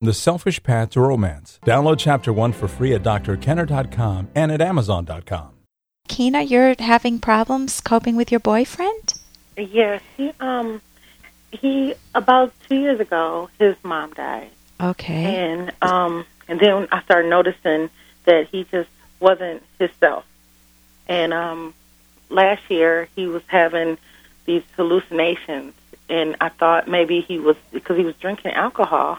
The Selfish Path to Romance. Download Chapter 1 for free at drkenner.com and at amazon.com. Kina, you're having problems coping with your boyfriend? Yes, he um he about two years ago his mom died. Okay. And um and then I started noticing that he just wasn't himself. And um last year he was having these hallucinations and I thought maybe he was because he was drinking alcohol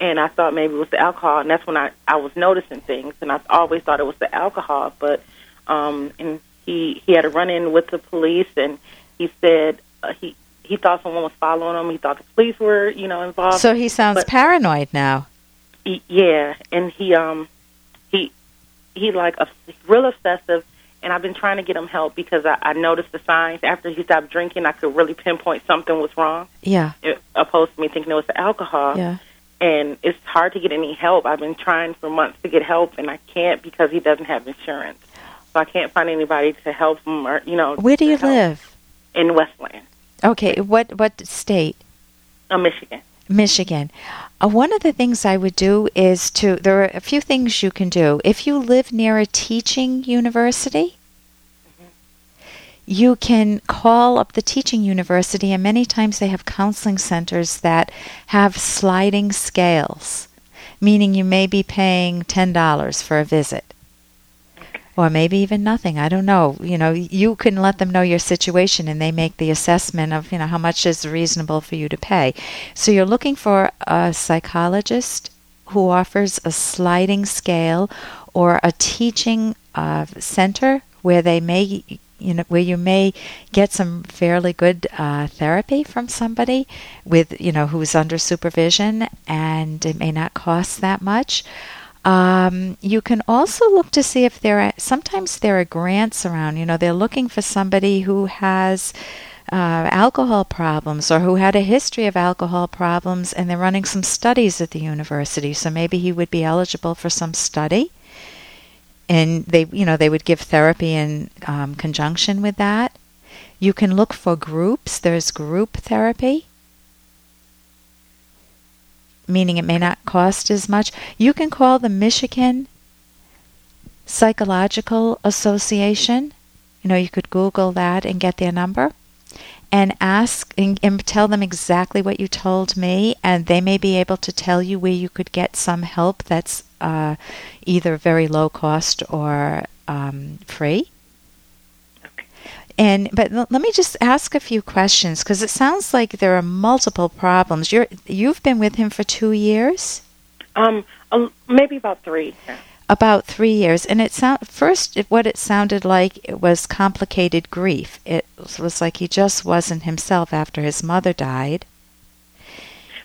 and I thought maybe it was the alcohol, and that's when I I was noticing things, and I always thought it was the alcohol, but um, and he he had a run in with the police, and he said uh, he he thought someone was following him. He thought the police were you know involved. So he sounds but, paranoid now. He, yeah, and he um he he like a real obsessive. And I've been trying to get him help because I, I noticed the signs after he stopped drinking. I could really pinpoint something was wrong. Yeah. Opposed to me thinking it was the alcohol. Yeah and it's hard to get any help. I've been trying for months to get help, and I can't because he doesn't have insurance. So I can't find anybody to help him, or you know. Where do you live? In Westland. Okay, what what state? Uh, Michigan. Michigan. Uh, one of the things I would do is to. There are a few things you can do if you live near a teaching university you can call up the teaching university, and many times they have counseling centers that have sliding scales, meaning you may be paying $10 for a visit. Or maybe even nothing. I don't know. You know, you can let them know your situation and they make the assessment of, you know, how much is reasonable for you to pay. So you're looking for a psychologist who offers a sliding scale or a teaching uh, center where they may you know where you may get some fairly good uh, therapy from somebody with you know who's under supervision and it may not cost that much. Um, you can also look to see if there are sometimes there are grants around you know they're looking for somebody who has uh, alcohol problems or who had a history of alcohol problems and they're running some studies at the university. So maybe he would be eligible for some study and they you know they would give therapy in um, conjunction with that. You can look for groups. There's group therapy. Meaning it may not cost as much. You can call the michigan psychological association. You know you could google that and get their number and ask and, and, tell them exactly what you told me, and they may be able to tell you where you could get some help that's uh, either very low cost or um, free. And but l- let me just ask a few questions because it sounds like there are multiple problems. You're you've been with him for two years. Um, uh, maybe about three. About three years, and it sound first it, what it sounded like it was complicated grief. It was like he just wasn't himself after his mother died.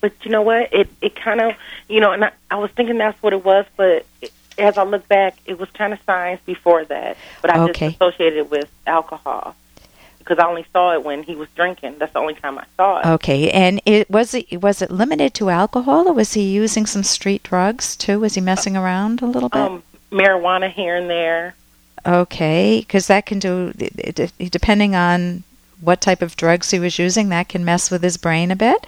But you know what? It it kind of you know, and I, I was thinking that's what it was, but it, as I look back, it was kind of signs before that. But I okay. just associated it with alcohol because I only saw it when he was drinking. That's the only time I saw it. Okay, and it was it was it limited to alcohol, or was he using some street drugs too? Was he messing around a little bit? Um, marijuana here and there. Okay, because that can do depending on what type of drugs he was using, that can mess with his brain a bit.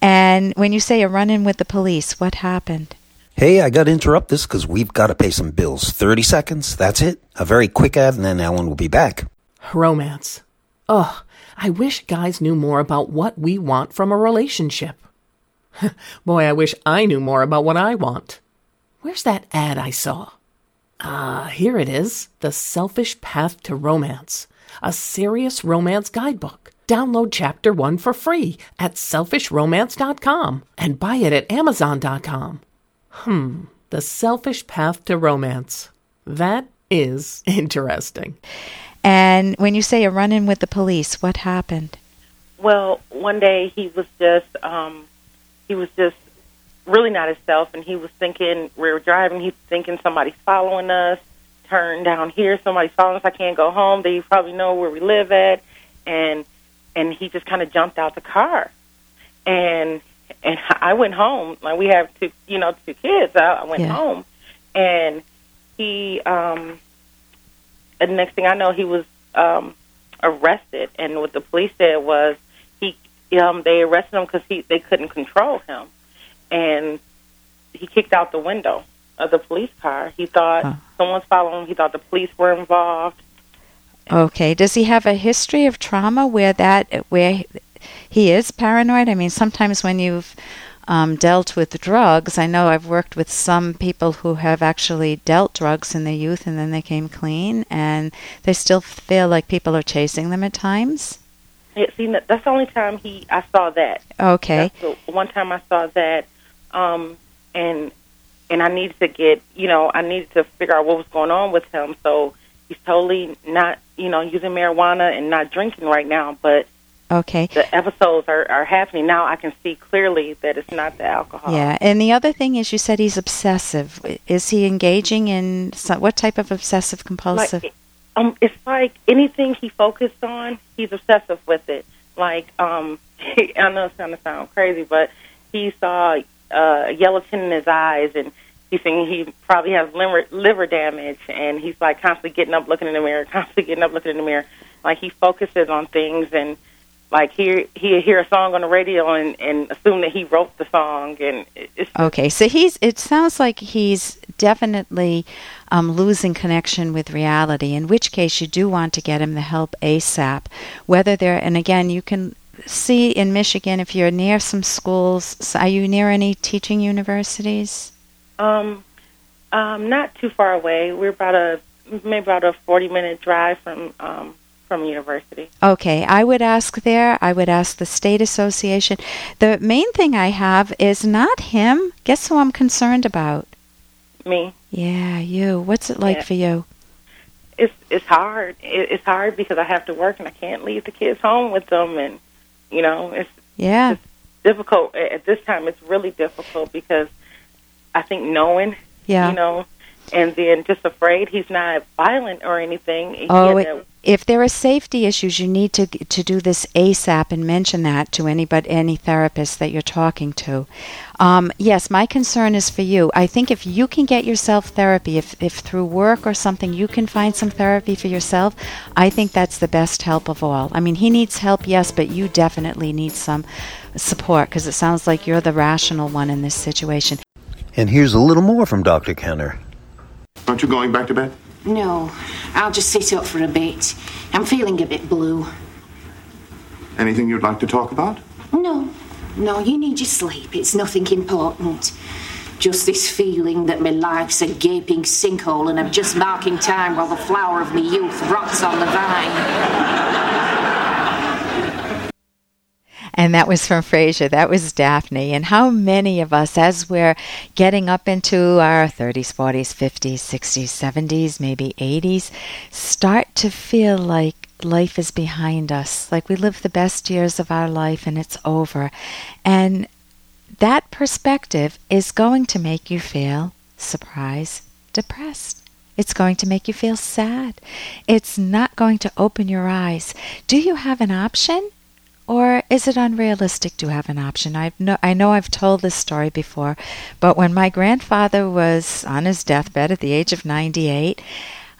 And when you say a run in with the police, what happened? Hey, I got to interrupt this because we've got to pay some bills. 30 seconds, that's it. A very quick ad, and then Ellen will be back. Romance. Ugh, I wish guys knew more about what we want from a relationship. Boy, I wish I knew more about what I want. Where's that ad I saw? Ah, here it is The Selfish Path to Romance, a serious romance guidebook. Download chapter one for free at selfishromance.com and buy it at amazon.com. Hmm, the selfish path to romance. That is interesting. And when you say a run in with the police, what happened? Well, one day he was just um he was just really not himself and he was thinking we were driving, he's thinking somebody's following us, turn down here, somebody's following us, I can't go home, they probably know where we live at and and he just kind of jumped out the car, and and I went home. Like we have two, you know, two kids. I, I went Yeah. home, and he. um And next thing I know, he was um arrested. And what the police said was he um they arrested him because he they couldn't control him, and he kicked out the window of the police car. He thought huh. someone's following him. He thought the police were involved. Okay. Does he have a history of trauma where that where he is paranoid? I mean, sometimes when you've um, dealt with drugs, I know I've worked with some people who have actually dealt drugs in their youth and then they came clean, and they still feel like people are chasing them at times. Yeah, see, that's the only time he I saw that. Okay. That's the one time I saw that, um, and and I needed to get, you know, I needed to figure out what was going on with him. So he's totally not, you know, using marijuana and not drinking right now, but Okay. The episodes are, are happening now. I can see clearly that it's not the alcohol. Yeah, and the other thing is, you said he's obsessive. Is he engaging in some, what type of obsessive compulsive? Like, um, it's like anything he focused on, he's obsessive with it. Like, um, I know it's going to sound crazy, but he saw uh, a yellow tint in his eyes, and he's thinking he probably has liver liver damage, and he's like constantly getting up, looking in the mirror, constantly getting up, looking in the mirror. Like he focuses on things and like he he hear a song on the radio and and assume that he wrote the song and it's okay so he's it sounds like he's definitely um, losing connection with reality in which case you do want to get him the help asap whether there and again you can see in michigan if you're near some schools are you near any teaching universities? Um um not too far away. We're about a maybe about a 40 minute drive from um from university. Okay, I would ask there. I would ask the state association. The main thing I have is not him. Guess who I'm concerned about? Me. Yeah, you. What's it like yeah. for you? It's it's hard. It, it's hard because I have to work and I can't leave the kids home with them, and you know it's yeah it's difficult at this time. It's really difficult because I think knowing, yeah, you know, and then just afraid he's not violent or anything. Oh, it, if there are safety issues, you need to to do this ASAP and mention that to anybody, any therapist that you're talking to. Um, yes, my concern is for you. I think if you can get yourself therapy, if if through work or something you can find some therapy for yourself, I think that's the best help of all. I mean, he needs help, yes, but you definitely need some support because it sounds like you're the rational one in this situation. And here's a little more from Dr. Kenner. Aren't you going back to bed? No, I'll just sit up for a bit. I'm feeling a bit blue. Anything you'd like to talk about? No, no, you need your sleep. It's nothing important. Just this feeling that my life's a gaping sinkhole and I'm just marking time while the flower of my youth rots on the vine. And that was from Frasier. That was Daphne. And how many of us, as we're getting up into our 30s, 40s, 50s, 60s, 70s, maybe 80s, start to feel like life is behind us, like we lived the best years of our life and it's over. And that perspective is going to make you feel surprised, depressed. It's going to make you feel sad. It's not going to open your eyes. Do you have an option? Or is it unrealistic to have an option? I know, I know I've told this story before, but when my grandfather was on his deathbed at the age of 98,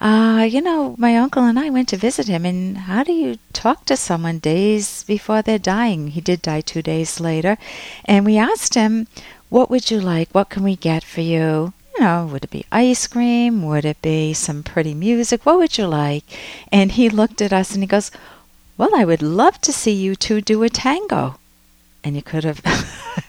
uh, you know, my uncle and I went to visit him, and how do you talk to someone days before they're dying? He did die two days later, and we asked him, What would you like? What can we get for you? You know, would it be ice cream? Would it be some pretty music? What would you like? And he looked at us and he goes, well, I would love to see you two do a tango. And you could have.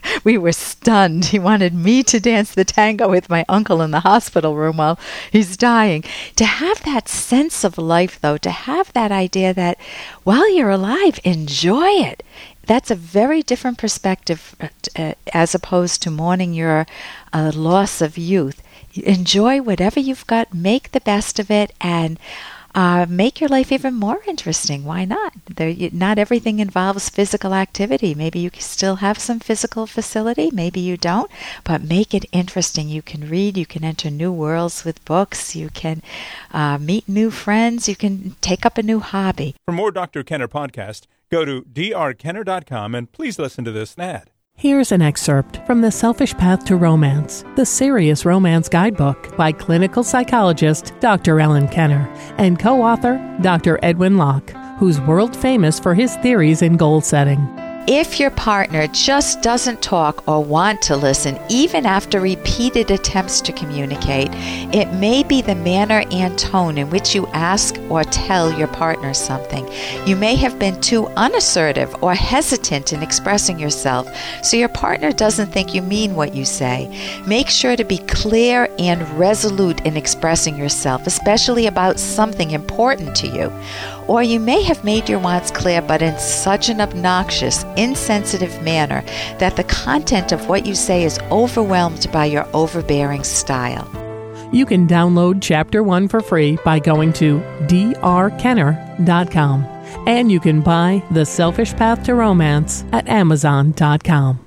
we were stunned. He wanted me to dance the tango with my uncle in the hospital room while he's dying. To have that sense of life, though, to have that idea that while you're alive, enjoy it. That's a very different perspective uh, as opposed to mourning your uh, loss of youth. Enjoy whatever you've got, make the best of it, and uh, make your life even more interesting. Why not? There, not everything involves physical activity. Maybe you still have some physical facility, maybe you don't, but make it interesting. You can read, you can enter new worlds with books, you can uh, meet new friends, you can take up a new hobby. For more Dr. Kenner podcast, go to drkenner.com and please listen to this ad. Here's an excerpt from The Selfish Path to Romance, the Serious Romance Guidebook by clinical psychologist Dr. Ellen Kenner and co author Dr. Edwin Locke, who's world famous for his theories in goal setting. If your partner just doesn't talk or want to listen, even after repeated attempts to communicate, it may be the manner and tone in which you ask or tell your partner something. You may have been too unassertive or hesitant in expressing yourself, so your partner doesn't think you mean what you say. Make sure to be clear and resolute in expressing yourself, especially about something important to you. Or you may have made your wants clear, but in such an obnoxious, insensitive manner that the content of what you say is overwhelmed by your overbearing style. You can download Chapter 1 for free by going to drkenner.com. And you can buy The Selfish Path to Romance at amazon.com.